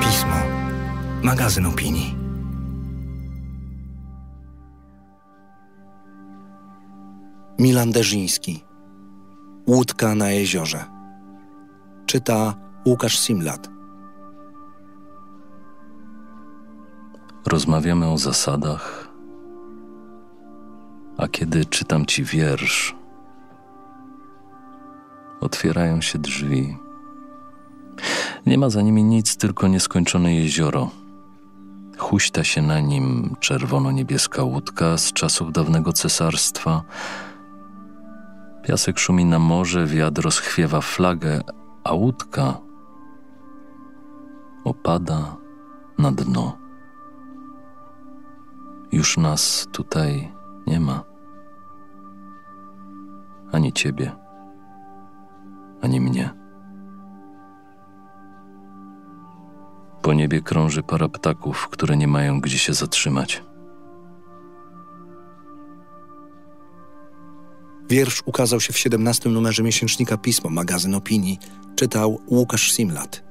Pismo. Magazyn opinii. Milan Derzyński. Łódka na jeziorze. Czyta Łukasz Simlat. Rozmawiamy o zasadach, a kiedy czytam ci wiersz, otwierają się drzwi. Nie ma za nimi nic, tylko nieskończone jezioro. Huśta się na nim czerwono-niebieska łódka z czasów dawnego cesarstwa. Piasek szumi na morze, wiatr rozchwiewa flagę, a łódka opada na dno. Już nas tutaj nie ma. Ani ciebie, ani mnie. Po niebie krąży para ptaków, które nie mają gdzie się zatrzymać. Wiersz ukazał się w 17 numerze miesięcznika Pismo, magazyn opinii. Czytał Łukasz Simlat.